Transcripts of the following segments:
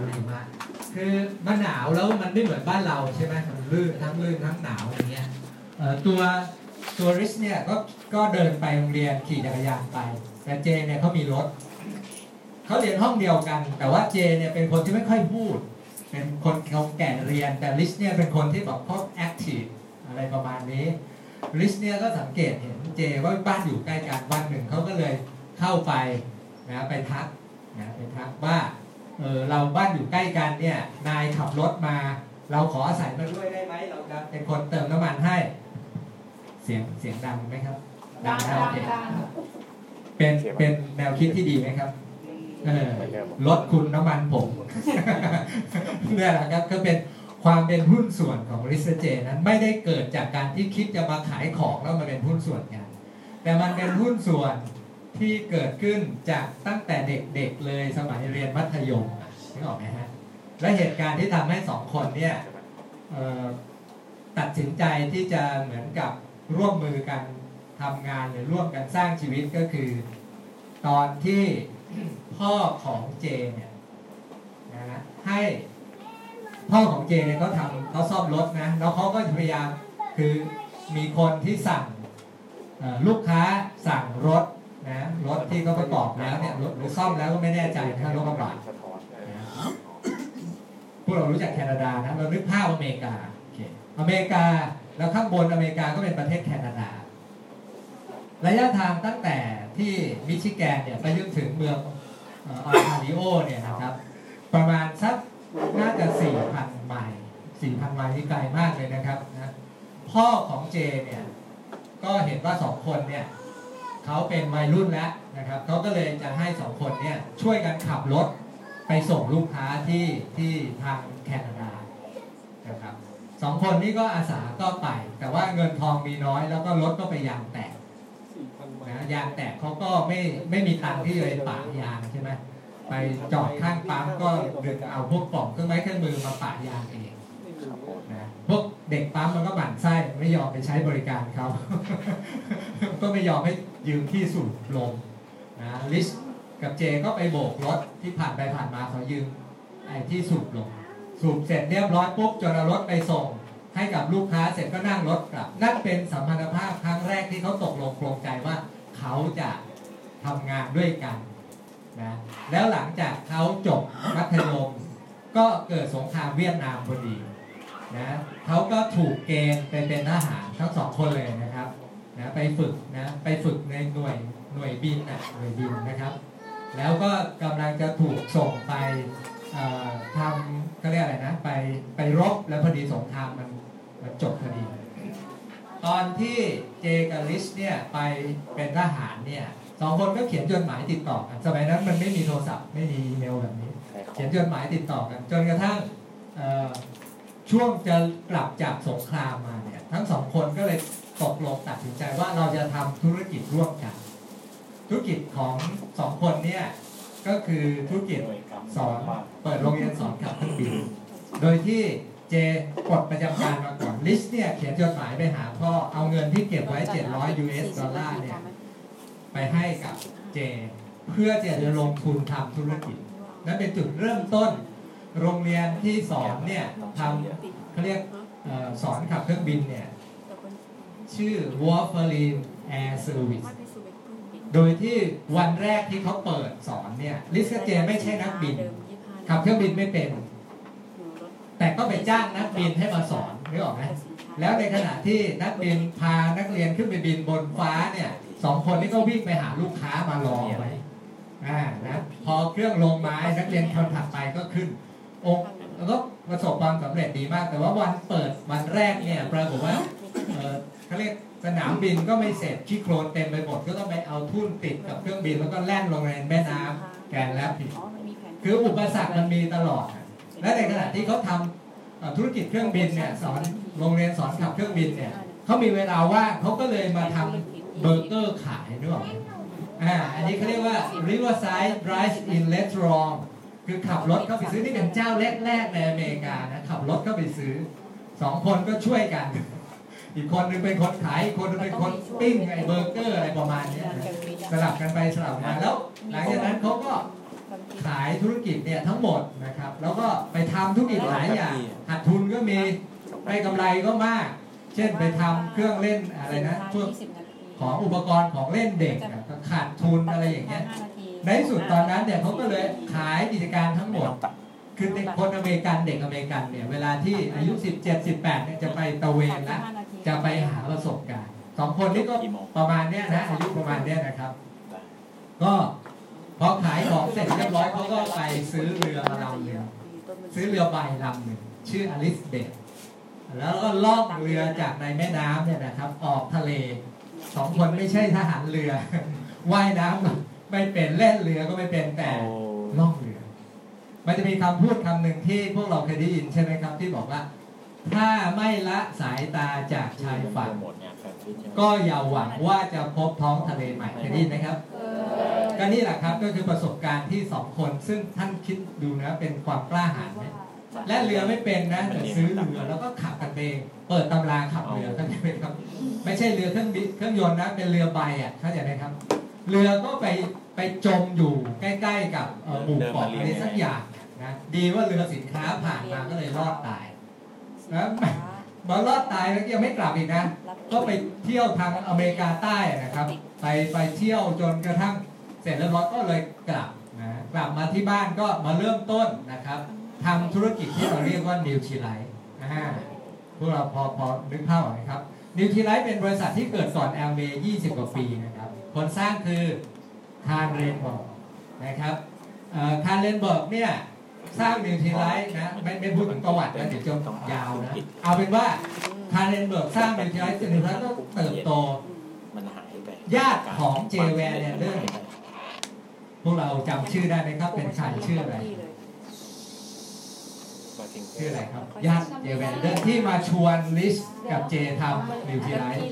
เป็นหิมะคือมันหนาวแล้วมันไม่เหมือนบ้านเราใช่ไหมมันลื่นทั้งลื่นทั้งหนาวอย่างเงี้ยตัวตัวริสเนี่ยก็ก็เดินไปโรงเรียนขี่จักรยานไปแต่เจเนี่ยเขามีรถเขาเรียนห้องเดียวกัน แต่ว่าเจเนี่ยเป็นคนที่ไม่ค่อยพูด เป็นคนเขาแก่เรียน แต่ลิสเนี่ยเป็นคนที่แบบพวกแอคทีฟอะไรประมาณนี้ลิสเนี่ยก็สังเกตเห็นเจว่าบ้านอยู่ใกล้กันวันหนึ่งเขาก็เลยเข้าไปนะไปทักนะไปทักว่า เออเราบ้านอยู่ใกล้กันเนี่ย นายขับรถมา เราขออาศัยมาด้วยได้ไหมเราจะเป็นคนเติมน้ำมันให้ เสียงเสียงดังไหมครับ ดังนะดัโองเคดังเป็นเป็นแนวคิดที่ดีไหมครับเออลดคุณน้ำมันผมเนี่ยแหละครับก็เป็นความเป็นหุ้นส่วนของริสเจนั้นไม่ได้เกิดจากการที่คิดจะมาขายของแล้วมาเป็นหุ้นส่วนกันแต่มันเป็นหุ้นส่วน ที่เกิดขึ้นจากตั้งแต่เด็กๆเลยสมัยเรียนมัธยมนึกออกไหมฮะและเหตุการณ์ที่ทำให้สองคนเนี่ยตัดสินใจที่จะเหมือนกับร่วมมือกันทำงานหรือร่วมกันสร้างชีวิตก็คือ ตอนที่พ่อของเจเนี่ยนะฮะให้พ่อของเจเนี่ยเขาทำเขาซ่อมรถนะแล้วเขาก็พยายามคือมีคนที่สั่งลูกค้าสั่งรถ นะรถที่เขาประกอบแล้วเนี่ยรถหรือซ่อมแล้วก็ไม่แน่ใจนะรถกระบะสะท้อนนะพวกเรารู้จักแคนาดานะเรานึกภาพอเมริกาอเมริกาแล้วข้างบนอเมริกาก็เป็นประเทศแคนาดา ระยะทางตั้งแต่ที่มิชิแกนเนี่ยไปจนถึงเมืองอออนทาริโอเนี่ยนะครับ ประมาณสักน่าจะ 4,000 ไมล์ 4,000 ไมล์นี่ไกลมากเลยนะครับนะพ่อของเจเนี่ยก็เห็นว่าสองคนเนี่ย เขาเป็นวัยรุ่นแล้วนะครับเขาก็เลยจะให้สองคนเนี่ยช่วยกันขับรถไปส่งลูกค้าที่ที่ทางแคนาดานะครับสองคนนี้ก็อาสาก็ไป แต่ว่าเงินทองมีน้อย แล้วก็รถก็ไปยางแตกนะยางแตกเขาก็ไม่ไม่มีตังค์ที่จะไปปะยางใช่ไหมไปจอดข้างปั๊มก็ดึงเอาพวกกล่องเครื่องไม้เครื่องมือมาปะยางเอง พวกเด็กปั๊มมันก็หมั่นไส้ไม่ยอมไปใช้บริการเขาก็ไม่ยอมให้ยืมที่สูบลมนะลิสกับเจก็ไปโบกรถที่ผ่านไปผ่านมาเขายืมไอ้ที่สูบลมสูบเสร็จเรียบร้อยปุ๊บจนเอารถไปส่งให้กับลูกค้าเสร็จก็นั่งรถกลับ นั่นเป็นสัมพันธภาพครั้งแรกที่เขาตกลงโปรงใจว่าเขาจะทำงานด้วยกันนะแล้วหลังจากเขาจบมัธยมก็เกิดสงครามเวียดนามพอดี นะเขาก็ถูกเกณฑ์ไปเป็นทหารทั้งสองคนเลยนะครับนะไปฝึกนะไปฝึกในหน่วยหน่วยบินนะหน่วยบินนะครับ แล้วก็กำลังจะถูกส่งไปเอ่อทำก็เรียกอะไรนะไปไปรบแล้วพอดีสงครามมันมันจบพอดี ตอนที่เจกับลิสเนี่ยไปเป็นทหารเนี่ยสองคนก็เขียนจดหมายติดต่อกันสมัยนั้นมันไม่มีโทรศัพท์ไม่มีอีเมลแบบนี้ใช่ครับเขียนจดหมายติดต่อกัน จนกระทั่งเอ่อ ช่วงจะกลับจากสงครามมาเนี่ยทั้งสองคนก็เลยตกลงตัดสินใจว่าเราจะทำธุรกิจร่วมกัน ธุรกิจของสองคนเนี่ยก็คือธุรกิจสอนเปิดโรงเรียนสอนขับเครื่องบินโดยที่เจกดประจำการมาก่อนลิสเนี่ยเขียนจดหมายไปหาพ่อเอาเงินที่เก็บไว้ 700 US ดอลลาร์เนี่ยไปให้กับเจ เพื่อจะลงทุนทำธุรกิจ นั่นเป็นจุดเริ่มต้น โรงเรียนที่สอนเนี่ยทำเขาเรียกอสอนขับเครื่องบินเนี่ย ชื่อ Warfarin Air Service โดยที่วันแรกที่เขาเปิดสอนเนี่ย ลิสเจไม่ใช่นักบิน ขับเครื่องบินไม่เป็น แต่ก็ไปจ้างนักบินให้มาสอนนึกออกไหมแล้วในขณะที่นักบินพานักเรียนขึ้นไปบินบนฟ้าเนี่ยสองคนนี้ก็วิ่งไปหาลูกค้ามารอไว้อ่านะพอเครื่องลงมาไอ้นักเรียนคนถัดไปก็ขึ้น องค์แล้วก็ประสบความสำเร็จดีมาก แต่ว่าวันเปิดวันแรกเนี่ยปรากฏว่าเอ่อเขาเรียกสนามบินก็ไม่เสร็จขี้โคลนเต็มไปหมดก็ต้องไปเอาทุ่นติดกับเครื่องบินแล้วก็แล่นลงในแม่น้ำแกรนด์แลปปิดคืออุปสรรคมันมีตลอด และในขณะที่เขาทำเอ่อธุรกิจเครื่องบินเนี่ยสอนโรงเรียนสอนขับเครื่องบินเนี่ยเขามีเวลาว่างเขาก็เลยมาทำเบอร์เกอร์ขายนึกออกไหมอ่าอันนี้เขาเรียกว่า Riverside Drive in Restaurant คือขับรถเข้าไปซื้อนี่เป็นเจ้าแรกๆในอเมริกานะขับรถเข้าไปซื้อสองคนก็ช่วยกัน อีกคนหนึงเป็นคนขายอีกคนหนึงเป็นคนปิ้งไอ้เบอร์เกอร์อะไรประมาณเนี้ยนะสลับกันไปสลับมาแล้ว หลังจากนั้นเขาก็ขายธุรกิจเนี่ยทั้งหมดนะครับ แล้วก็ไปทำธุรกิจหลายอย่างหัดทุนก็มีได้กำไรก็มาก เช่นไปทำเครื่องเล่นอะไรนะพวกของอุปกรณ์ของเล่นเด็กอะก็ขาดทุนอะไรอย่างเงี้ย ในที่สุดตอนนั้นเนี่ยเขาก็เลยขายกิจการทั้งหมด คือเด็กคนอเมริกันเด็กอเมริกันเนี่ยเวลาที่อายุ 17 18เนี่ยจะไปตะเวนละจะไปหาประสบการณ์สองคนนี้ก็ประมาณเนี้ยนะอายุประมาณเนี้ยนะครับ ก็พอขายของเสร็จเรียบร้อยเขาก็ไปซื้อเรือมาลำหนึ่งซื้อเรือใบลำหนึ่งชื่ออลิสเบธแล้วก็ล่องเรือจากในแม่น้ำเนี่ยนะครับ ออกทะเลสองคนไม่ใช่ทหารเรือว่ายน้ำ ไม่เป็นเล่นเรือก็ไม่เป็นแต่ล่องเรือ มันจะมีคำพูดคำหนึ่งที่พวกเราเคยได้ยินใช่ไหมครับ ที่บอกว่า ถ้าไม่ละสายตาจากชายฝั่งหมดเนี่ยแฟนฟิชใช่ไหมก็อย่าหวังว่าจะพบท้องทะเลใหม่เคยได้ยินไหมครับก็นี่แหละครับก็คือประสบการณ์ที่สองคนซึ่งท่านคิดดูนะเป็นความกล้าหาญไหมและเรือไม่เป็นนะแต่ซื้อเรือแล้วก็ขับกันเองเปิดตำราขับเรือเข้าใจไหมครับ ไม่ใช่เรือเครื่องบินเครื่องยนต์นะเป็นเรือใบอะเข้าใจไหมครับ เรือก็ไปไปจมอยู่ใกล้ ๆ กับเอ่อหมู่เกาะอะไรสักอย่างนะดีว่าเรือสินค้าผ่านมาก็เลยรอดตายแล้วบอลรอดตายแล้วยังไม่กลับอีกนะ ก็ไปเที่ยวทางอเมริกาใต้นะครับ ไปไปเที่ยวจนกระทั่งเสร็จแล้วร้อยก็เลยกลับนะกลับมาที่บ้านก็มาเริ่มต้นนะครับทำธุรกิจที่เราเรียกว่านิวท r ไลท์นะฮะพวกเราพอพอนึกภาพออกไหมครับนิวท r ไลท์เป็นบริษัทที่เกิดก่อนแอลเมย์20 กว่าปีนะครับ คนสร้างคือ Carl Rehnborg นะครับ Carl Rehnborg เนี่ยสร้างนิวท r ไลท์นะไม่ไม่พูดถึงประวัตินะเดี๋ยวจะยาวนะ เอาเป็นว่า Carl Rehnborg สร้างนิวท r ไลท์จนนิวท r ไลท์ก็เติบโตมันหายไปญาติของเจแวนเนี่ยเรื่องพวกเราจำชื่อได้ไหมครับ เป็นใครชื่ออะไร ชื่ออะไรครับญาติ Jay Van Andel ที่มาชวน Rich กับ Jay ทำนิวท r ไลท์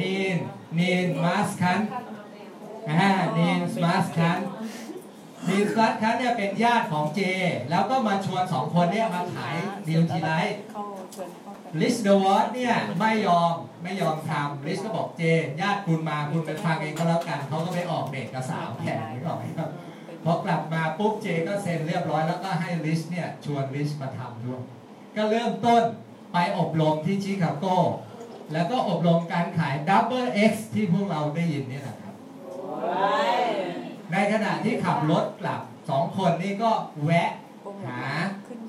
Neil Neil Maaskant อ่า Neil Maaskant Neil Maaskant เนี่ยเป็นญาติของ Jay แล้วก็มาชวนสองคนเนี่ยมาขายนิวท r ไลท์ Rich DeVos เนี่ยไม่ยอมไม่ยอมทำ Rich ก็บอก Jay ญาติคุณมาคุณไปฟังเองก็แล้วกันเขาก็ไปออกเด็กกับสาวแข่งนึกออกไหมครับ พอกลับมาปุ๊บเจก็เซ็นเรียบร้อยแล้วก็ให้ลิสเนี่ยชวนลิสมาทำด้วย ก็เริ่มต้นไปอบรมที่ชิคาโก แล้วก็อบรมการขาย Double X ที่พวกเราได้ยินนี่แหละครับ ในขณะที่ขับรถกลับสองคนนี่ก็แวะหา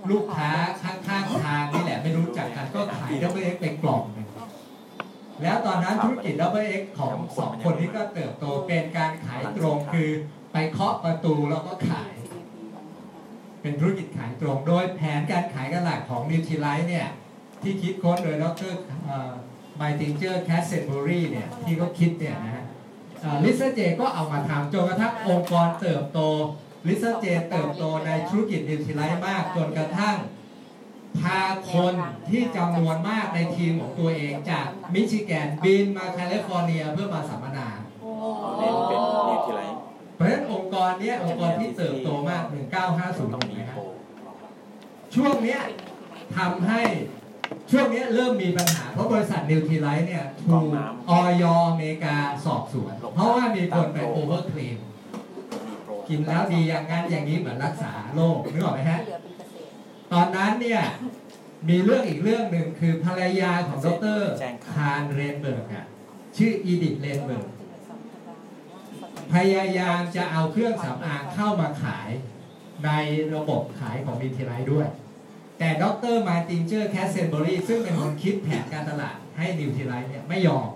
ลูกค้าข้างๆทางนี่แหละไม่รู้จักกันก็ขาย Double X ไปกล่องหนึ่งแล้วตอนนั้นธุรกิจ Double X ของสองคนนี้ก็เติบโตเป็นการขายตรงคือ ไปเคาะประตูแล้วก็ขาย เป็นธุรกิจขายตรง โดยแผนการขายกันหลักของ n u t r i l i t e เนี่ย ที่คิดค้นโดยดร. Mytinger Casselberry เนี่ย ที่เขาคิดเนี่ยนะฮะ Rich Jay ก็เอามาทำจนกระทั่งองค์กรเติบโต Rich Jay เติบโตในธุรกิจนิวท r ไลท์มาก จนกระทั่งพาคนที่จำนวนมากในทีมของตัวเองจากมิชิแกนบินมาแคลิฟอร์เนียเพื่อมาสัมมนา เพราะฉะนั้นองค์กรเนี้ยองค์กรที่เติบโตมาก 1950ต้องมีนะครัโปบรช่วงเนี้ยทำให้ช่วงเนี้ยเริ่มมีปัญหา เพราะบริษัท Nutrilite เนี่ยถูกอย.อเมริกาสอบสวน เพราะว่ามีคนไป over claim มีโปรตีนกินแล้วดีอย่างนั้นอย่างนี้เหมือนรักษาโรคนึกออกไหมฮะ ตอนนั้นเนี่ย มีเรื่องอีกเรื่องหนึ่งคือภรรยาของดร. Carl Rehnborg อะชื่อ Edith Rehnborg พยายามจะเอาเครื่องสำอางเข้ามาขายในระบบขายของ Nutrilite ด้วย แต่ดร. Mytinger Casselberry ซึ่งเป็นคนคิดแผนการตลาดให้ Nutrilite เนี่ยไม่ยอม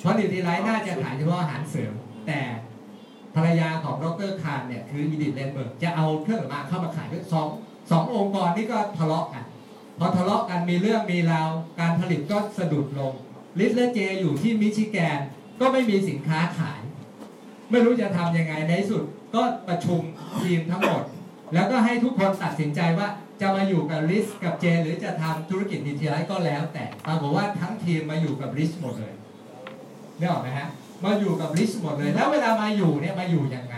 เพราะ Nutrilite น่าจะขายเฉพาะอาหารเสริม แต่ภรรยาของดร. Carl เนี่ยคือ Edith Rehnborg จะเอาเครื่องสำอางเข้ามาขายด้วยสองสององค์กรนี่ก็ทะเลาะกันพอทะเลาะกันมีเรื่องมีราวการผลิตก็สะดุดลง Rich และ Jay อยู่ที่มิชิแกนก็ไม่มีสินค้าขาย ไม่รู้จะทำยังไงในที่สุดก็ประชุมทีมทั้งหมด แล้วก็ให้ทุกคนตัดสินใจว่าจะมาอยู่กับ Rich กับ Jay หรือจะทำธุรกิจ Nutrilite ก็แล้ว แต่ปรากฏว่าทั้งทีมมาอยู่กับ Rich หมดเลยนึกออกไหมฮะมาอยู่กับ Rich หมดเลย แล้วเวลามาอยู่เนี่ยมาอยู่ยังไง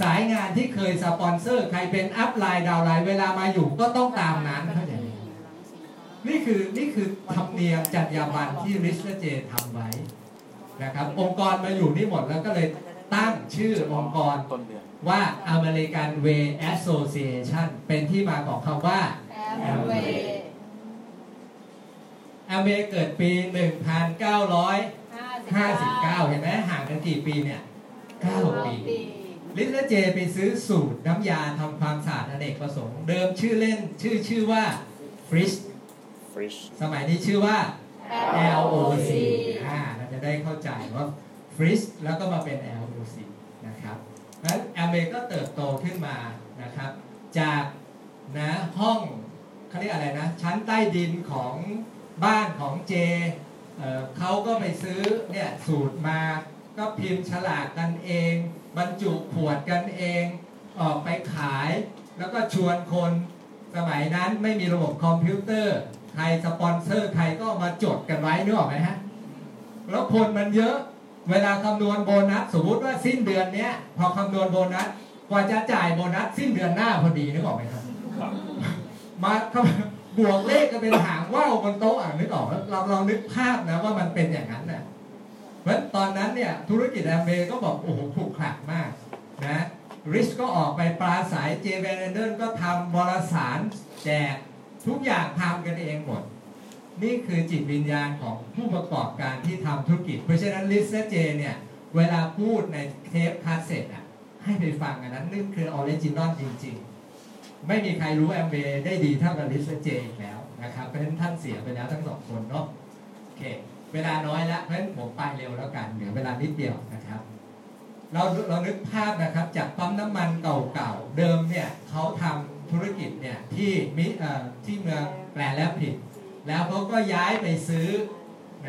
สายงานที่เคยสปอนเซอร์ ใครเป็น upline downline เวลามาอยู่ก็ต้องตามนั้นเข้าใจไหมนี่คือนี่คือธรรมเนียมจรรยาบรรณที่ริชและเจทำไว้นะครับองค์กรมาอยู่นี่หมดแล้วก็เลย ตั้งชื่อองค์กรต้นเดือนว่า American Way Association เป็นที่มาของคำว่าแอมเวย์ a m w a y เกิดปี 1959ห้าสิบเห็นไหมห่างกันกี่ปีเนี่ย9ปีปี ลิซและเจไปซื้อสูตรน้ำยาทำความสะอาดอเนกประสงค์ เดิมชื่อเล่นชื่อชื่อว่า Frisch ฟริชสมัยนี้ชื่อว่า LOC อ่าเราจะได้เข้าใจว่า Frisch แล้วก็มาเป็น LOC นะครับแล้วแอมเบก็เติบโตขึ้นมานะครับ จากนะห้องเขาเรียกอะไรนะ ชั้นใต้ดินของบ้านของเจเเขาก็ไปซื้อเนี่ยสูตรมา ก็พิมพ์ฉลากกันเอง บรรจุขวดกันเอง ออกไปขาย แล้วก็ชวนคนสมัยนั้นไม่มีระบบคอมพิวเตอร์ ใครสปอนเซอร์ใครก็มาจดกันไว้นึกออกไหมฮะ แล้วคนมันเยอะ เวลาคำนวณโบนัสสมมติว่าสิ้นเดือนเนี้ย พอคำนวณโบนัสกว่าจะจ่ายโบนัสสิ้นเดือนหน้าพอดีนึกออกไหมครับครับมาคำบวกเลขกันเป็นหางว่าวบนโต๊ะอะนึกออกไหมเราเรานึกภาพนะว่ามันเป็นอย่างนั้นน่ะเพราะฉะนั้นตอนนั้นเนี่ยธุรกิจแอมเวย์ก็บอกโอ้โหขลุกขลักมากนะริชก็ออกไปปราศัยเจแวนแอนเดลก็ทำวารสารแจกทุกอย่างทำกันเองหมด นี่คือจิตวิญญาณของผู้ประกอบการที่ทำธุรกิจ เพราะฉะนั้นริชเจเนี่ย เวลาพูดในเทปคาสเซ็ตอะให้ไปฟังอันนั้นนี่คือ original จริง ๆ ไม่มีใครรู้แอมเวย์ได้ดีเท่ากับริชเจอีกแล้วนะครับ เพราะฉะนั้นท่านเสียไปแล้วทั้งสองคนเนาะโอเค เวลาน้อยล้วเพราะฉะนั้นผมไปเร็วแล้วกันเหลือเวลานิดเดียวนะครับเราเรานึกภาพนะครับจากปั๊มน้ำมันเก่าๆเดิมเนี่ยเขาทำธุรกิจเนี่ยที่มิเอ่อที่เมืองแกรนด์แรพิดส์ แล้วเขาก็ย้ายไปซื้อ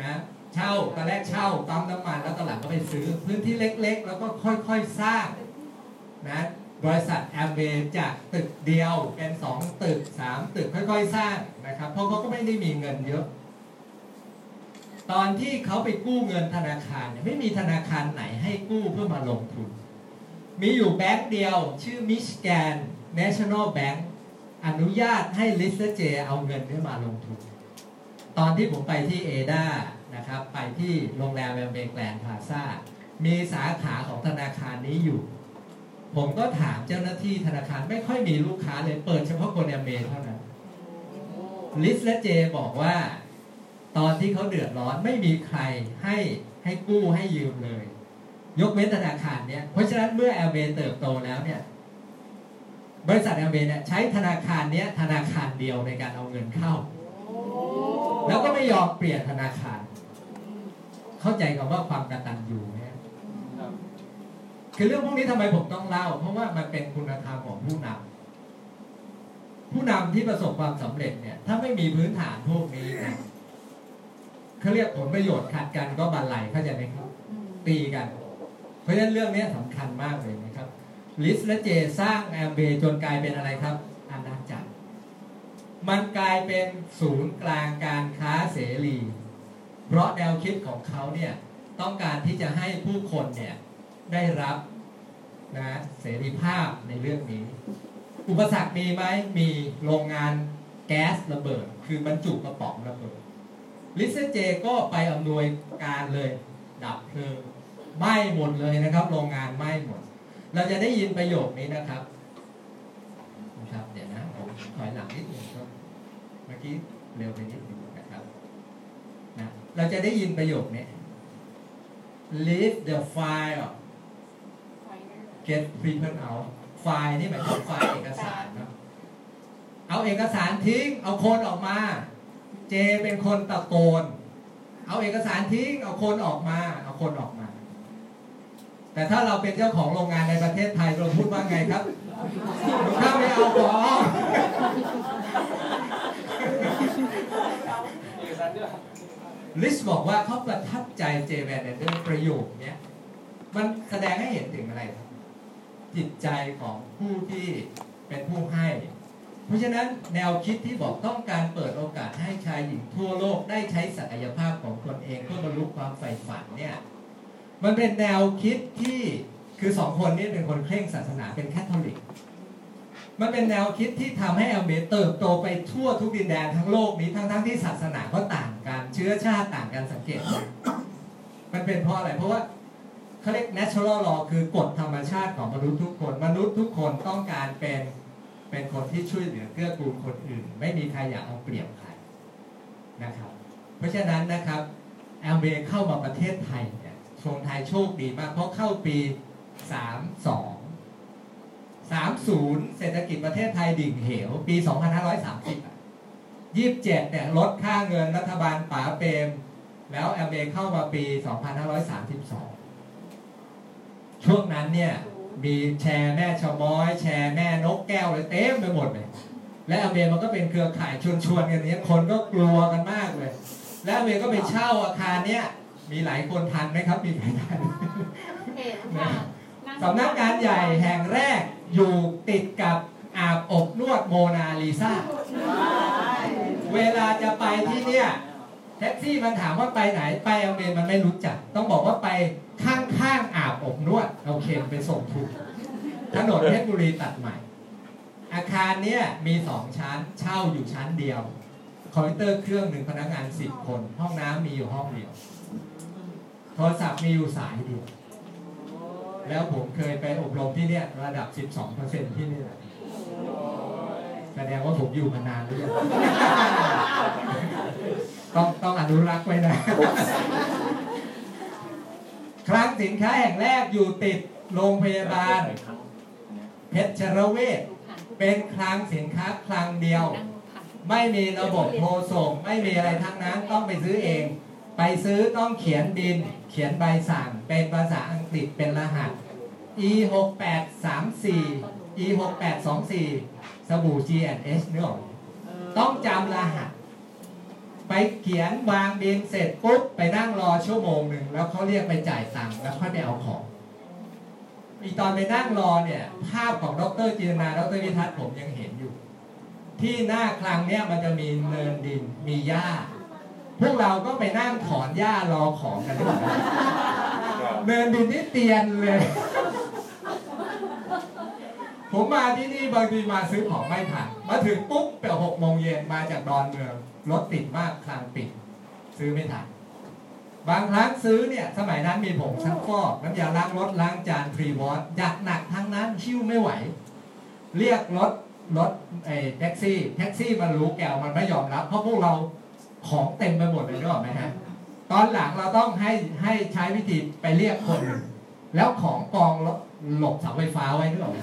นะเช่าตอนแรกเช่าปั๊มน้ำมันแล้วตอนหลังก็ไปซื้อพื้นที่เล็กๆ แล้วก็ค่อยๆสร้างนะบริษัทแอมเบจากตึกเดียวเป็นสองตึกสามตึกค่อยๆ สร้างนะครับ เพราะเขาก็ไม่ได้มีเงินเยอะ ตอนที่เขาไปกู้เงินธนาคารไม่มีธนาคารไหนให้กู้เพื่อมาลงทุน มีอยู่แบงก์เดียวชื่อมิชแกน National Bank อนุญาตให้ลิสเจเอาเงินนี้มาลงทุน ตอนที่ผมไปที่เอดานะครับไปที่โรงแรมแอมเวย์แกรนด์พลาซ่ามีสาขาของธนาคารนี้อยู่ ผมก็ถามเจ้าหน้าที่ธนาคารไม่ค่อยมีลูกค้าเลยเปิดเฉพาะคนแอมเวย์เท่านั้นริชและเจบอกว่า ตอนที่เขาเดือดร้อนไม่มีใครให้ให้กู้ให้ยืมเลย ยกเว้นธนาคารเนี่ยเพราะฉะนั้นเมื่อแอมเวย์เติบโตแล้วเนี่ยบริษัทแอมเวย์เนี่ยใช้ธนาคารเนี้ยธนาคารเดียวในการเอาเงินเข้า แล้วก็ไม่ยอมเปลี่ยนธนาคาร เข้าใจคำว่าความกตัญญูไหมคือเรื่องพวกนี้ทำไมผมต้องเล่า เพราะว่ามันเป็นคุณธรรมของผู้นำผู้นำที่ประสบความสำเร็จเนี่ย ถ้าไม่มีพื้นฐานพวกนี้นะเขาเรียกผลประโยชน์ขัดกันก็บันไลเข้าใจไหมครับ ตีกัน เพราะฉะนั้นเรื่องนี้สำคัญมากเลยนะครับลิสและเจสร้างแอมเบจนกลายเป็นอะไรครับอาณาจักร มันกลายเป็นศูนย์กลางการค้าเสรี เพราะแนวคิดของเขาเนี่ยต้องการที่จะให้ผู้คนเนี่ยได้รับนะเสรีภาพในเรื่องนี้ อุปสรรคมีไหมมีโรงงานแก๊สระเบิด คือบรรจุกระป๋องระเบิดลิซเจก็ไปอำนวยการเลย ดับเพลิงไหม้หมดเลยนะครับ โรงงานไหม้หมด เราจะได้ยินประโยคนี้นะครับนะครับ เดี๋ยวนะผมถอยหลังนิดนึง กี้เร็วไปนิดหนึงนะครับนะเราจะได้ยินประโยคนี้ leave the file get people out ไฟล์นี่หมายถึงไฟล์เอกสารครับเอาเอกสารทิ้ง เอาคนออกมา เจเป็นคนตะโกน เอาเอกสารทิ้ง เอาคนออกมา เอาคนออกมา แต่ถ้าเราเป็นเจ้าของโรงงานในประเทศไทยเราพูดว่าไงครับหนูเข้าไม่เอาของ ลิสบอกว่าเขาประทับใจเจแวนเดอร์ประโยคนี้มันแสดงให้เห็นถึงอะไรครับ จิตใจของผู้ที่เป็นผู้ให้ เพราะฉะนั้นแนวคิดที่บอกต้องการเปิดโอกาสให้ชายหญิงทั่วโลกได้ใช้ศักยภาพของตนเองเพื่อบรรลุความใฝ่ฝันเนี่ยมันเป็นแนวคิดที่คือสองคนนี้เป็นคนเคร่งศาสนาเป็นแคทอลิก มันเป็นแนวคิดที่ทำให้แอลเบเติบโตไปทั่วทุกดินแดนทั้งโลกนี้ทั้งทั้งๆที่ศาสนาก็ต่างกัน เชื้อชาติต่างกันสังเกต มันเป็นเพราะอะไร เพราะว่าเขาเรียก natural law คือกฎธรรมชาติของมนุษย์ทุกคน มนุษย์ทุกคนต้องการเป็นเป็นคนที่ช่วยเหลือเกื้อกูลคนอื่น ไม่มีใครอยากเอาเปรียบใครนะครับ เพราะฉะนั้นนะครับแอมเบเข้ามาประเทศไทยเนี่ยคนไทยโชคดีมาก เพราะเข้าปี 32 30เศรษฐกิจประเทศไทยดิ่งเหว ปี 2530อะ27เนี่ยลดค่าเงินรัฐบาลป๋าเปรม แล้วแอมเบเข้ามาปี 2532 ช่วงนั้นเนี่ยมีแชร์แม่ชะม้อย แชร์แม่นกแก้วเลยเต็มไปหมดเลยและอเมมันก็เป็นเครือข่ายชวนชวนๆกันเนี้ยคนก็กลัวกันมากเลย และอเมก็ไปเช่าอาคารเนี้ยมีหลายคนทันไหมครับมีใครทันเห็นค่ะสำนักงานใหญ่แห่งแรก อยู่ติดกับอาบอบนวดโมนาลิซาเวลาจะไปที่เนี่ยแท็กซี่มันถามว่าไปไหนไปอเมมันไม่รู้จัก ต้องบอกว่าไปข้างๆอาบอบนวดโอาเคไปส่งถูกถนนเพชรบุรีตัดใหม่ อาคารเนี้ยมีสองชั้นเช่าอยู่ชั้นเดียว คอมพิวเตอร์เครื่องหนึ่งพนักงานสิบคน ห้องน้ำมีอยู่ห้องเดียว โทรศัพท์มีอยู่สายเดียว แล้วผมเคยไปอบรมที่เนี่ยระดับ 12%ที่นี่แหละแสดงว่าผมอยู่มานานหรือยังต้องต้องอนุรักษ์ไว้นะคลังสินค้าแห่งแรกอยู่ติดโรงพยาบาล เพชรเวชเป็นคลังสินค้าคลังเดียว ไม่มีระบบโทรส่ง ไม่มีอะไรทั้งนั้นต้องไปซื้อเอง ไปซื้อต้องเขียนบิน เขียนใบสั่งเป็นภาษาอังกฤษเป็นรหัส e 6 8 3 4 e 6 8 2 4สบู่ G&H เนื้ออกไหมต้องจำรหัส ไปเขียนวางบินเสร็จปุ๊บ ไปนั่งรอชั่วโมงหนึ่ง แล้วเขาเรียกไปจ่ายตังค์แล้วค่อยไปเอาของอีตอนไปนั่งรอเนี่ย ภาพของดรจินนาดรวิทัศน์ผมยังเห็นอยู่ ที่หน้าคลังเนี่ยมันจะมีเนินดินมีหญ้า พวกเราก็ไปนั่งถอนหญ้ารอของกันด้วยนะเนินดินนี่เตียนเลย ผมมาที่นี่บางทีมาซื้อของไม่ทันมาถึงปุ๊บเปหกโมงเย็นมาจากดอนเมืองรถติดมากคลางปิด ซื้อไม่ทันบางครั้งซื้อเนี่ย สมัยนั้นมีผงซักฟอกน้ำยาล้างรถล้างจานพรีวอตยักหนักทั้งนั้นชิ่วไม่ไหว เรียกรถรถไอ้แท็กซี่ แท็กซี่มันรู้แกวมันไม่ยอมรับ เพราะพวกเรา ของเต็มไปหมดเลยนึกออกไหมฮะตอนหลังเราต้องให้ให้ใช้วิธีไปเรียกคนหนึ่งแล้วของกองหลบเสาไฟฟ้าไว้นึกออกไหม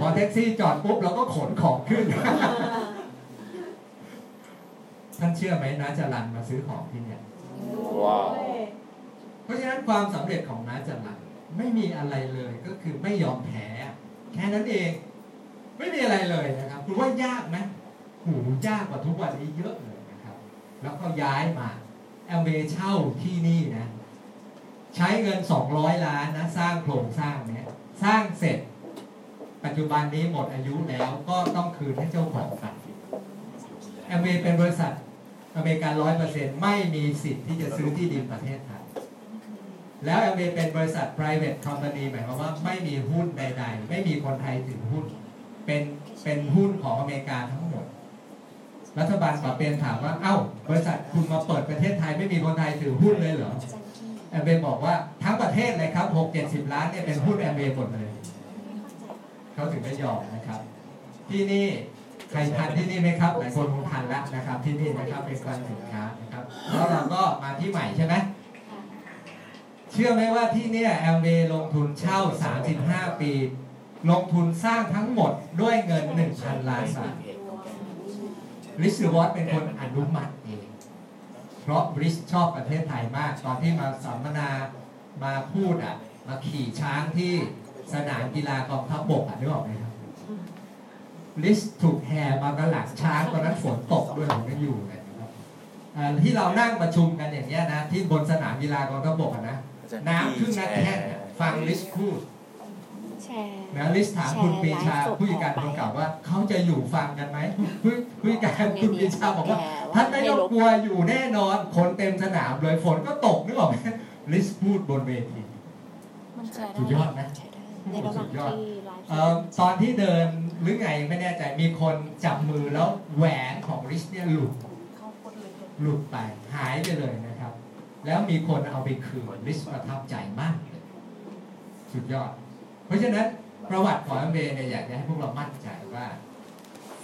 พอแท็กซี่จอดปุ๊บเราก็ขนของขึ้น ท่านเชื่อไหมนะจรันมาซื้อของที่เนี่ยว้าวเพราะฉะนั้นความสำเร็จของน้าจรันไม่มีอะไรเลยก็คือไม่ยอมแพ้แค่นั้นเอง ไม่มีอะไรเลยนะครับคุณว่ายากไหมหูยากกว่าทุกวันนี้เยอะเลยนะครับ แล้วก็ย้ายมาแอมเบเช่าที่นี่นะ ใช้เงิน 200 ล้านนะ สร้างโครงสร้างเนี้ยสร้างเสร็จ ปัจจุบันนี้หมดอายุแล้วก็ต้องคืนให้เจ้าของกันแอมเวย์เป็นบริษัทอเมริกันร้อยเปอร์เซ็นต์ไม่มีสิทธิ์ที่จะซื้อที่ดินประเทศไทยแล้วแอมเวย์เป็นบริษัท private company หมายความว่าไม่มีหุ้นใด ๆ ไม่มีคนไทยถือหุ้น เป็นเป็นหุ้นของอเมริกาทั้ง รัฐบาลปาเปนถามว่า เอ้า บริษัทคุณมาเปิดประเทศไทยไม่มีคนไทยถือหุ้นเลยเหรอแอมเวย์บอกว่าทั้งประเทศเลยครับหกเจ็ดสิบล้านเนี่ยเป็นหุ้นแอมเวย์หมดเลย เขาถึงได้ยอมนะครับ ที่นี่ใครทันที่นี่ไหมครับหลายคนคงทันแล้วนะครับ ที่นี่นะครับเป็นคลังสินค้านะครับ แล้วเราก็มาที่ใหม่ใช่ไหมเชื่อไหมว่าที่เนี่ยแอมเบลงทุนเช่า 35 ปี ลงทุนสร้างทั้งหมดด้วยเงิน 1,000 ล้านบาท ริชวอตเป็นคนอนุมัติเอง เพราะบริชชอบประเทศไทยมาก ตอนที่มาสัมมนามาพูดอะ มาขี่ช้างที่สนามกีฬากองทัพบกอะนึกออกไหมครับลิสถูกแห่มากันหลังช้างตอนนั้นฝนตกด้วยผมยังอยู่เลยนะครับที่เรานั่งประชุมกันอย่างเงี้ยนะ ที่บนสนามกีฬากองทัพบกอะนะ น้ำครึ่งนัดแค่เนี่ยฟังลิสพูด นะลิสถามคุณปรีชาผู้จัดการคนเก่าว่าเขาจะอยู่ฟังกันไหมผู้ผู้จัดการคุณปรีชาบอกว่าท่านไม่ต้องกลัวอยู่แน่นอนคนเต็มสนามเลยฝนก็ตกนึกออกไหมริชพูดบนเวทีมันแชร์ได้สุดยอดนะแชร์ได้ในระหว่างที่ไลฟ์เอ่อตอนที่เดินหรือไงไม่แน่ใจมีคนจับมือแล้วแหวนของริชเนี่ยหลุดเข้าโคตรเลยหลุดไปหายไปเลยนะครับ แล้วมีคนเอาไปคืนริชประทับใจมากเลยสุดยอด เพราะฉะนั้นประวัติของ แอมเวย์ เนี่ยอยากจะให้พวกเรามั่นใจว่า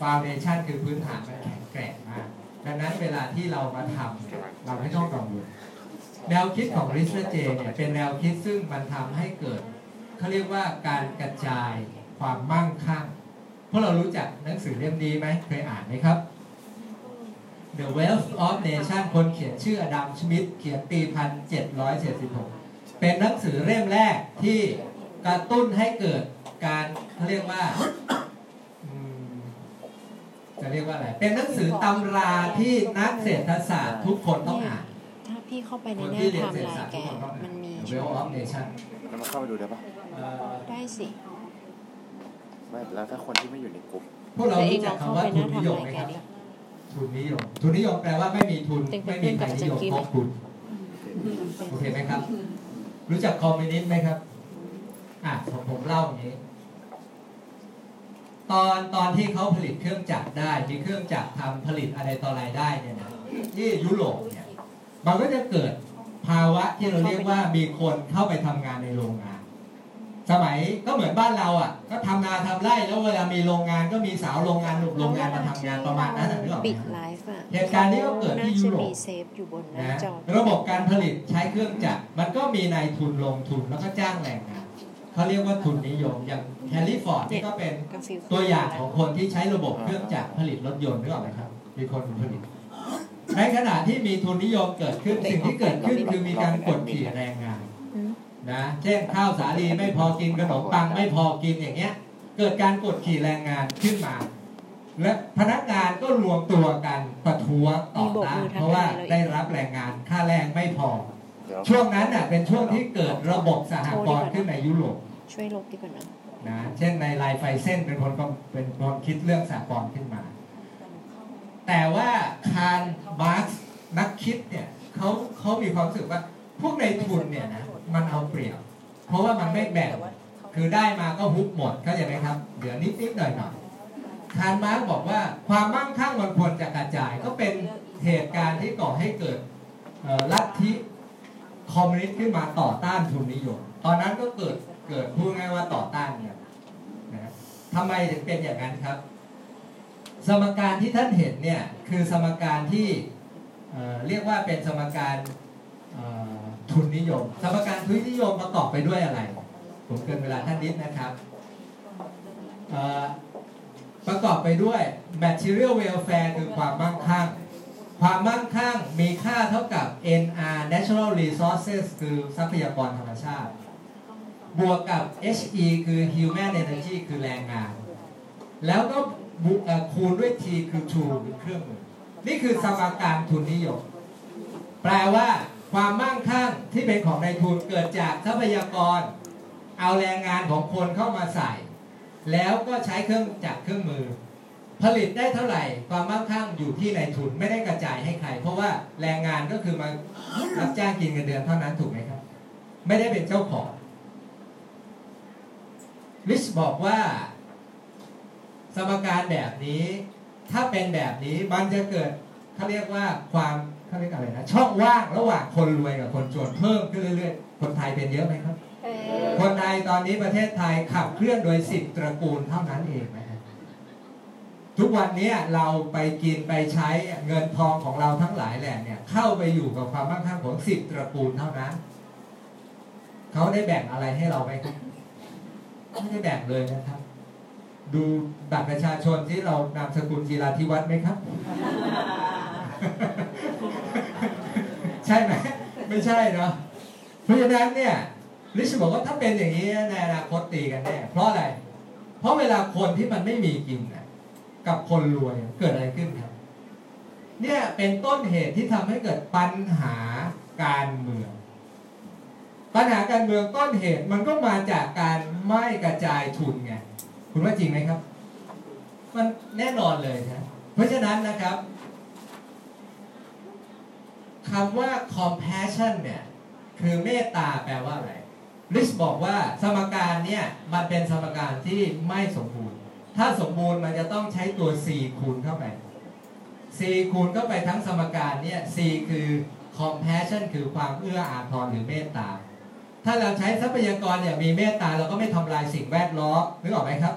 Foundation คือพื้นฐานมันแข็งแกร่งมาก ดังนั้นเวลาที่เรามาทำเนี่ยเราไม่ต้องกังวลแนวคิดของ r i s h J เนี่ยเป็นแนวคิดซึ่งมันทำให้เกิดเขาเรียกว่าการกระจายความมั่งคั่งพวกเรารู้จักหนังสือเล่มนี้ไหมเคยอ่านไหมครับ The Wealth of Nation คนเขียนชื่ออดัมชมิดเขียนปี 1776 เป็นหนังสือเล่มแรกที่ กระตุ้นให้เกิดการเขาเรียกว่าอืมจะเรียกว่าอะไร เป็นหนังสือตำราที่นักเศรษฐศาสตร์ทุกคนต้องอ่าน ถ้าพี่เข้าไปในคนหน้าที่เรียนไทม์เศรษฐไลศาสตน์ร์แกทุกคนต้องอ่านมันมี The Wealth of Nation แล้วมาเข้าไปดูได้ปะเอ่อได้สิ ไม่ แล้วถ้าคนที่ไม่อยู่ในกลุ่ม พวกเราแต่เองรู้จัลกองเข้าคำว่าไปหทุน้านนิไทยม์มไลไหมน์แกครับดิทุนนิยม ทุนนิยมแปลว่าไม่มีทุนเป็นไม่มีใครนิยมเพื่อนกับพกทุน โอเคไหมครับ รู้จักคอมมิวนิสต์ไหมครับ อะผมผมเล่าอย่างนี้ ตอนตอนที่เขาผลิตเครื่องจักรได้ มีเครื่องจักรทำผลิตอะไรต่ออะไรได้เนี่ยนะที่ยุโรปเนี่ย มันก็จะเกิดภาวะที่เราเรียกว่ามีคนเข้าไปทำงานในโรงงาน สมัยก็เหมือนบ้านเราอะ ก็ทำนาทำไร่แล้วเวลามีโรงงานก็มีสาวโรงงานหนุ่มโรงงานมาทำงานประมาณนั้นน่ะนึกออกไหมปิดครับไลฟ์อะเหตุการณ์นี้ก็เกิดที่ยุโรปน่าจะมีเซฟอยู่บนหน้านะจอระบบการผลิตใช้เครื่องจักรมันก็มีนายทุนลงทุนแล้วก็จ้างแรงงาน เขาเรียกว่าทุนนิยม อย่างเฮนรี่ฟอร์ดนี่ก็เป็นกาฟิลตัวอย่างของคนที่ใช้ระบบเครื่องจักรผลิตรถยนต์นึกออกไหมครับ มีคนผลิต ในขณะที่มีทุนนิยมเกิดขึ้นสิ่งที่เกิดขึ้นคือมีการกดขี่แรงงานอืมนะเช่นข้าวสาลีไม่พอกินขนมปังไม่พอกินอย่างเงี้ย เกิดการกดขี่แรงงานขึ้นมา และพนักงานก็รวมตัวกันประท้วงต่อต้านเพราะว่าได้รับแรงงานค่าแรงไม่พอเดี๋ยว ช่วงนั้นน่ะเป็นช่วงที่เกิดระบบสหกรณ์ขึ้นในยุโรปช่วยลบดีกว่านะนะเช่นในไรฟ์ไฟเซ่นเป็นคนก็เป็นคนคิดเรื่องสหกรณ์ขึ้นมา แต่ว่าคาร์ลมาร์กซ์นักคิดเนี่ยเขาเขามีความรู้สึกว่าพวกนายทุนเนี่ยนะมันเอาเปรียบ เพราะว่ามันไม่แบ่งคือได้มาก็ฮุบหมดเข้าใจไหมครับเหลือนิดนิดๆหน่อยหน่อยๆคาร์ลมาร์กซ์บอกว่าความมั่งคั่งมันควรจะกระจายก็เป็นเหตุการณ์ที่ก่อให้เกิดเอ่อลัทธิ คอมมิวนิสต์ขึ้นมาต่อต้านทุนนิยม ตอนนั้นก็เกิดเกิดพูดง่ายว่าต่อต้านเนี่ยนะทำไมถึงเป็นอย่างนั้นครับ สมการที่ท่านเห็นเนี่ยคือสมการที่เรียกว่าเป็นสมการทุนนิยม สมการทุนนิยมประกอบไปด้วยอะไร ผมเกินเวลาท่านนิดนะครับประกอบไปด้วย material welfare คือความมั่งคั่ง ความมั่งคั่งมีค่าเท่ากับ NR natural resources คือทรัพยากรธรรมชาติ บวกกับ HE คือ human energy คือแรงงาน แล้วก็คูณด้วย T คือ tool คือเครื่องมือ นี่คือสมการทุนนิยม แปลว่าความมั่งคั่งที่เป็นของนายทุนเกิดจากทรัพยากร เอาแรงงานของคนเข้ามาใส่ แล้วก็ใช้เครื่องจักรเครื่องมือ ผลิตได้เท่าไหร่ความมั่งคั่งอยู่ที่นายทุนไม่ได้กระจายให้ใคร เพราะว่าแรงงานก็คือมารับจ้างกินเงินเดือนเท่านั้นถูกไหมครับ ไม่ได้เป็นเจ้าของลิชบอกว่า สมการแบบนี้ ถ้าเป็นแบบนี้มันจะเกิดเขาเรียกว่าความเขาเรียกอะไรนะช่องว่างระหว่างคนรวยกับคนจนเพิ่มขึ้นเรื่อยๆ คนไทยเป็นเยอะไหมครับเออคนไทยตอนนี้ประเทศไทยขับเคลื่อนโดยสิบตระกูลเท่านั้นเองนะฮะ ทุกวันนี้เราไปกินไปใช้เงินทองของเราทั้งหลายแหล่เนี่ย เข้าไปอยู่กับความมั่งคั่งของสิบตระกูลเท่านั้นเขาได้แบ่งอะไรให้เราไหมไม่ได้แบ่งเลยนะครับ ดูบัตรประชาชนที่เรานามสกุลจีราธิวัฒน์ไหมครับ ใช่ไหมไม่ใช่เนาะเพราะฉะนั้นเนี่ยลิชบอกว่าถ้าเป็นอย่างนี้ในอนาคตตีกันแน่เพราะอะไร เพราะเวลาคนที่มันไม่มีกินน่ะ กับคนรวยเกิดอะไรขึ้นครับ เนี่ยเป็นต้นเหตุที่ทำให้เกิดปัญหาการเมือง ปัญหาการเมืองต้นเหตุมันก็มาจากการไม่กระจายทุนไงคุณว่าจริงไหมครับ มันแน่นอนเลยนะเพราะฉะนั้นนะครับคำว่า compassion เนี่ยคือเมตตาแปลว่าอะไรลิสบอกว่าสมการเนี่ยมันเป็นสมการที่ไม่สมบูรณ ถ้าสมบูรณ์มันจะต้องใช้ตัว c คูณเข้าไป c คูณเข้าไปทั้งสมการเนี่ย c คือ compassion คือความเอื้ออาทรหรือเมตตา ถ้าเราใช้ทรัพยากรเนี่ยมีเมตตาเราก็ไม่ทำลายสิ่งแวดล้อมนึกออกไหมครับ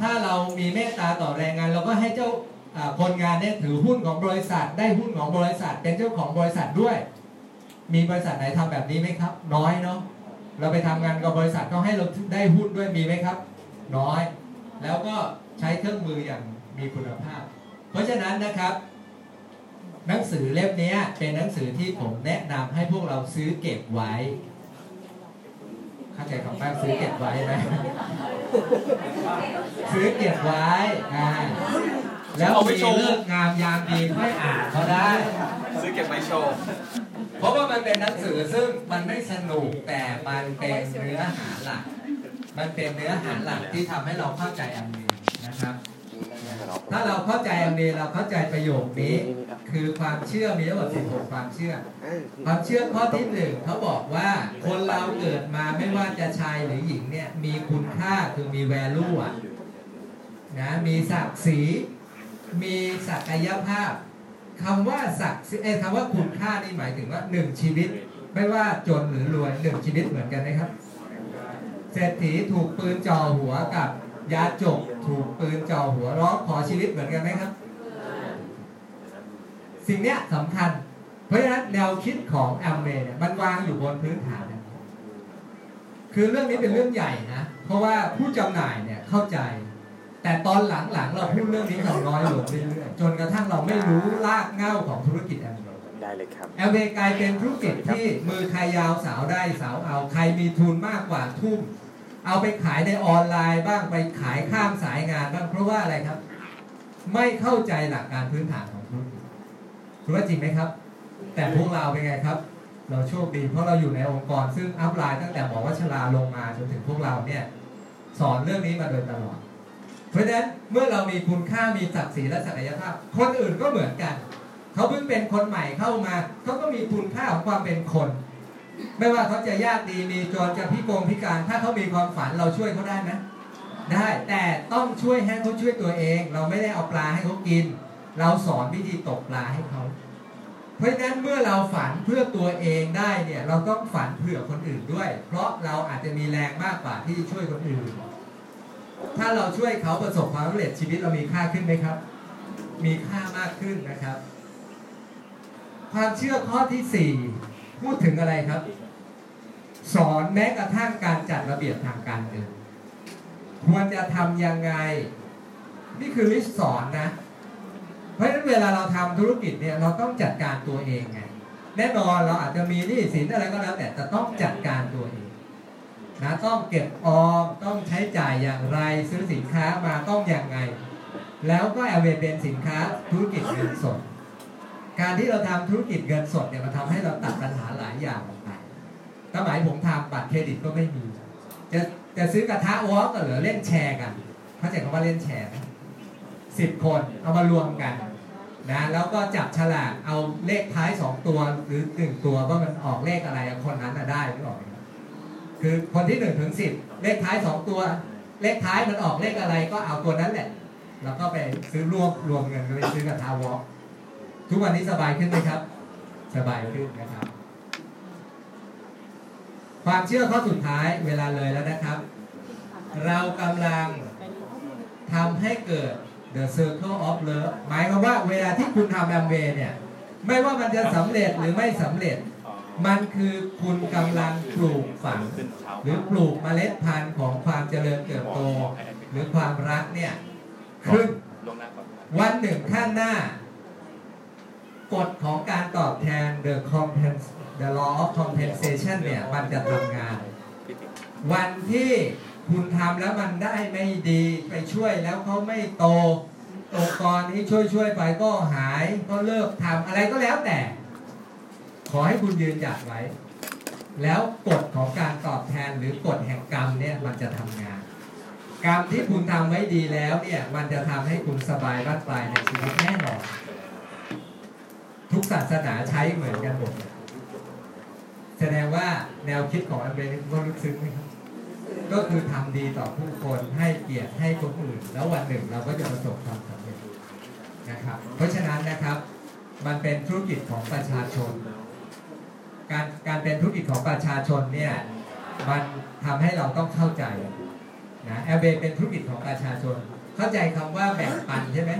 ถ้าเรามีเมตตาต่อแรงงาน เราก็ให้เจ้าอ่าคนงานเนี่ยถือหุ้นของบริษัท ได้หุ้นของบริษัท เป็นเจ้าของบริษัทด้วย มีบริษัทไหนทำแบบนี้ไหมครับ น้อยเนาะเราไปทำงานกับบริษัทก็ให้เราได้หุ้นด้วยมีไหมครับ น้อย แล้วก็ใช้เครื่องมืออย่างมีคุณภาพ เพราะฉะนั้นนะครับ หนังสือเล่มนี้เป็นหนังสือที่ผมแนะนำให้พวกเราซื้อเก็บไว้ เข้าใจคำว่าซื้อเก็บไว้ไหมซื้อเก็บไว้อ่าแล้วมีเลิกงามยามดีค่อยอ่านเขาได้ ซื้อเก็บไว้โชว์เพราะว่ามันเป็นหนังสือซึ่งมันไม่สนุกแต่มันเป็นเนื้อหาหลัก มันเป็นเนื้อหาหลักที่ทำให้เราเข้าใจอันนี้นะครับ ถ้าเราเข้าใจอันนี้เราเข้าใจประโยคนี้ คือความเชื่อมีทั้งหมด16 ความเชื่อ ความเชื่อข้อที่หนึ่งเขาบอกว่าคนเราเกิดมาไม่ว่าจะชายหรือหญิงเนี่ยมีคุณค่าคือมี value อะนะมีศักดิ์ศรีมีศักยภาพคำว่าศักดิ์ศรีเอ้ยคำว่าคุณค่านี่หมายถึงว่าหนึ่งชีวิต ไม่ว่าจนหรือรวยหนึ่งชีวิตเหมือนกันนะครับเศรษฐีถูกปืนจ่อหัวกับยาจกถูกปืนจ่อหัวร้องขอชีวิตเหมือนกันไหมครับ สิ่งเนี้ยสำคัญ เพราะฉะนั้นแนวคิดของแอมเวย์เนี่ยมันวางอยู่บนพื้นฐานเนี่ยคือเรื่องนี้เป็นเรื่องใหญ่นะ เพราะว่าผู้จำหน่ายเนี่ยเข้าใจ แต่ตอนหลังๆเราพูดเรื่องนี้กันน้อยลงเรื่อยๆจนกระทั่งเราไม่รู้รากเหง้าของธุรกิจแอมเวย์ได้เลยครับแอมเวย์กลายเป็นธุรกิจที่มือใครยาวสาวได้สาวเอา ใครมีทุนมากกว่าทุ่ม เอาไปขายในออนไลน์บ้างไปขายข้ามสายงานบ้างเพราะว่าอะไรครับ ไม่เข้าใจหลักการพื้นฐานของธุรกิจถือว่าจริงไหมครับ แต่พวกเราเป็นไงครับ เราโชคดีเพราะเราอยู่ในองค์กร ซึ่งอัพไลน์ตั้งแต่หมอวัชราลงมาจนถึงพวกเราเนี่ยสอนเรื่องนี้มาโดยตลอด เพราะฉะนั้นเมื่อเรามีคุณค่ามีศักดิ์ศรีและศักยภาพ คนอื่นก็เหมือนกัน เขาเพิ่งเป็นคนใหม่เข้ามาเขาก็มีคุณค่าของความเป็นคน ไม่ว่าเขาจะยากดีมีจนจะพิกงพิการ ถ้าเขามีความฝันเราช่วยเขาได้ไหมได้แต่ต้องช่วยให้เขาช่วยตัวเอง เราไม่ได้เอาปลาให้เขากิน เราสอนวิธีตกปลาให้เขาเพราะฉะนั้นเมื่อเราฝันเพื่อตัวเองได้เนี่ยเราต้องฝันเผื่อคนอื่นด้วย เพราะเราอาจจะมีแรงมากกว่าที่ช่วยคนอื่น ถ้าเราช่วยเขาประสบความสำเร็จชีวิตเรามีค่าขึ้นไหมครับ มีค่ามากขึ้นนะครับ ความเชื่อข้อที่สี่ พูดถึงอะไรครับ สอนแม้กระทั่งการจัดระเบียบทางการเงินควรจะทำยังไง นี่คือลิสสอนนะ เพราะฉะนั้นเวลาเราทำธุรกิจเนี่ยเราต้องจัดการตัวเองไงแน่นอนเราอาจจะมีหนี้สินอะไรก็แล้ว แต่แต่ต้องจัดการตัวเองนะต้องเก็บออมต้องใช้จ่ายอย่างไรซื้อสินค้ามาต้องอย่างไง แล้วก็แอลเวเป็นสินค้าธุรกิจเงินสด การที่เราทำธุรกิจเงินสดเนี่ยมันทำให้เราตัดปัญหาหลายอย่างออกไปสมัยผมทำบัตรเครดิตก็ไม่มี จะจะซื้อกระทะวอลก็เหลือเล่นแชร์กันเข้าใจคำว่าเล่นแชร์สิบคนเอามารวมกันนะแล้วก็จับฉลากเอาเลขท้ายสองตัวหรือหนึ่งตัวว่ามันออกเลขอะไรคนนั้นน่ะได้หรือเปล่าคือคนที่หนึ่งถึงสิบเลขท้ายสองตัว เลขท้ายมันออกเลขอะไรก็เอาตัวนั้นแหละแล้วก็ไปซื้อรวมรวมเงินไปซื้อกับทาวอล์ ทุกวันนี้สบายขึ้นไหมครับ สบายขึ้นนะครับ ความเชื่อข้อสุดท้ายเวลาเลยแล้วนะครับ เรากำลังทำให้เกิด the circle of love หมายความว่าเวลาที่คุณทำแอมเวย์เนี่ย ไม่ว่ามันจะสำเร็จหรือไม่สำเร็จ มันคือคุณกำลังปลูกฝัง หรือปลูกเมล็ดพันธุ์ของความเจริญเติบโต หรือความรักเนี่ยขึ้นลงหน้าก่อนวันหนึ่งข้างหน้า กฎของการตอบแทน the compens the law of compensation เนี่ยมันจะทำงาน วันที่คุณทำแล้วมันได้ไม่ดีไปช่วยแล้วเขาไม่โตองค์กรนี้ช่วยช่วยๆไปก็หายก็เลิกทำอะไรก็แล้วแต่ ขอให้คุณยืนหยัดไว้ แล้วกฎของการตอบแทนหรือกฎแห่งกรรมเนี่ยมันจะทำงาน กรรมที่คุณทำไว้ดีแล้วเนี่ยมันจะทำให้คุณสบายบ้านปลายในชีวิตแน่นอน ทุกศาสนาใช้เหมือนกันหมดแสดงว่าแนวคิดของอันเบรนก็ลึกซึ้งไหมครับก็คือทำดีต่อผู้คนให้เกียรติให้คนอื่น แล้ววันหนึ่งเราก็จะประสบความสำเร็จนะครับ เพราะฉะนั้นนะครับ มันเป็นธุรกิจของประชาชน การการเป็นธุรกิจของประชาชนเนี่ยมันทำให้เราต้องเข้าใจนะแอลเบเป็นธุรกิจของประชาชน เข้าใจคำว่าแบ่งปันใช่ไหม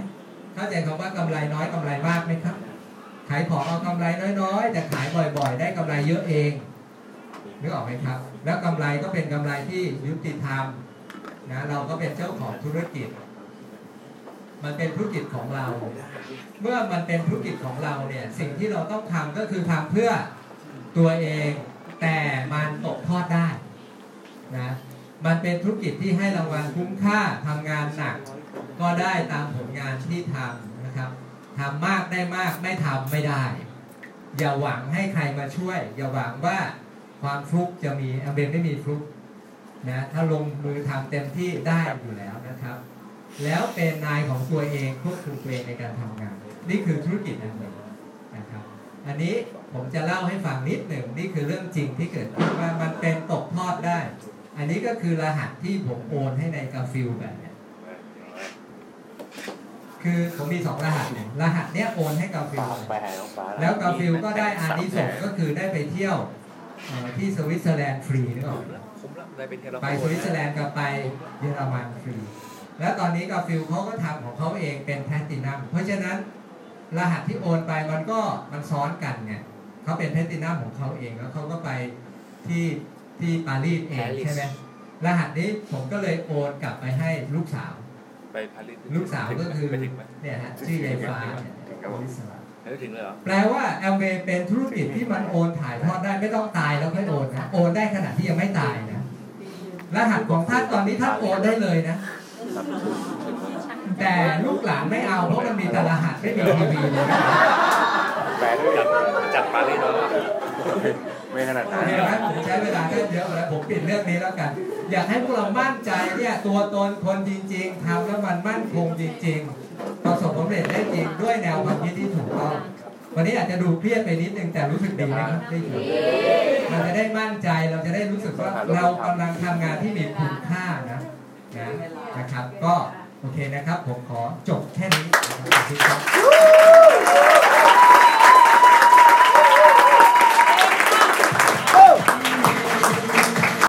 เข้าใจคำว่ากำไรน้อยกำไรมากไหมครับ ขายของเอากำไรน้อยๆ แต่ขายบ่อยๆ ได้กำไรเยอะเองนึกออกไหมครับ แล้วกำไรก็เป็นกำไรที่ยุติธรรมนะเราก็เป็นเจ้าของธุรกิจ มันเป็นธุรกิจของเรา เมื่อมันเป็นธุรกิจของเราเนี่ยสิ่งที่เราต้องทำก็คือทำเพื่อตัวเอง แต่มันตกทอดได้นะมันเป็นธุรกิจที่ให้รางวัลคุ้มค่าทำงานหนัก ก็ได้ตามผลงานที่ทำ ทำมากได้มากไม่ทำไม่ได้ อย่าหวังให้ใครมาช่วย อย่าหวังว่าความฟลุกจะมีอเบนไม่มีฟลุกนะถ้าลงมือทำเต็มที่ได้อยู่แล้วนะครับ แล้วเป็นนายของตัวเองควบคุมตัวเองในการทำงาน นี่คือธุรกิจอันหนึ่งนะครับ อันนี้ผมจะเล่าให้ฟังนิดหนึ่งนี่คือเรื่องจริงที่เกิดขึ้นว่ามันเป็นตกทอดได้ อันนี้ก็คือรหัสที่ผมโอนให้ในกาฟิลแบบนี้ คือผมมีสองรหัสเนี่ยรหัสเนี้ยโอนให้กาฟิลฝากไปหาน้องฟ้าแล้วกาฟิลก็ได้อานิสงส์ก็คือได้ไปเที่ยวเอ่อที่สวิตเซอร์แลนด์ฟรีนึกออกไหมคุ้มแล้วได้ไปเทเลไปสวิตเซอร์แลนด์กับไปเยอรมันฟรี แล้วตอนนี้กาฟิลเขาก็ทำของเขาเองเป็นแพลตินัม เพราะฉะนั้นรหัสที่โอนไปมันก็มันซ้อนกันเนี่ยเขาเป็นแพลตินัมของเขาเองแล้วเขาก็ไปที่ที่ปารีสเองใช่ไหมรหัสนี้ผมก็เลยโอนกลับไปให้ลูกสาว ไปปารีสลูกสาวก็คือไปถึงไหมเนี่ยฮะชื่อยายฟ้าเนี่ยไม่ถึงเลยเหรอแปลว่าแอมเวย์เป็นธุรกิจที่มันโอนถ่ายทอดได้ไม่ต้องตายแล้วค่อยโอนนะโอนได้ขณะที่ยังไม่ตายนะรหัสของท่านตอนนี้ท่านโอนได้เลยนะ แต่ลูกหลานไม่เอาเพราะมันมีแต่รหัสไม่มีทีวีเลยนะแปลด้วยจัดจัดปารีสเนาะ ไม่ขนาดนั้นเห็นไหมผมใช้เวลาแค่เยอะแล้วผมปิดเรื่องนี้แล้วกัน อยากให้พวกเรามั่นใจเนี่ยตัวตนคนจริง ๆทำแล้วมันมั่นคงจริง ๆ ประสบผลสำเร็จได้จริงด้วยแนวความคิดที่ถูกต้องวันนี้อาจจะดูเครียดไปนิดนึงแต่รู้สึกดีนะครับได้ดีเราจะได้มั่นใจเราจะได้รู้สึกว่าเรากำลังทำงานที่มีคุณค่านะนะนะครับ ก็โอเคนะครับ ผมขอจบแค่นี้นะครับขอบคุณครับ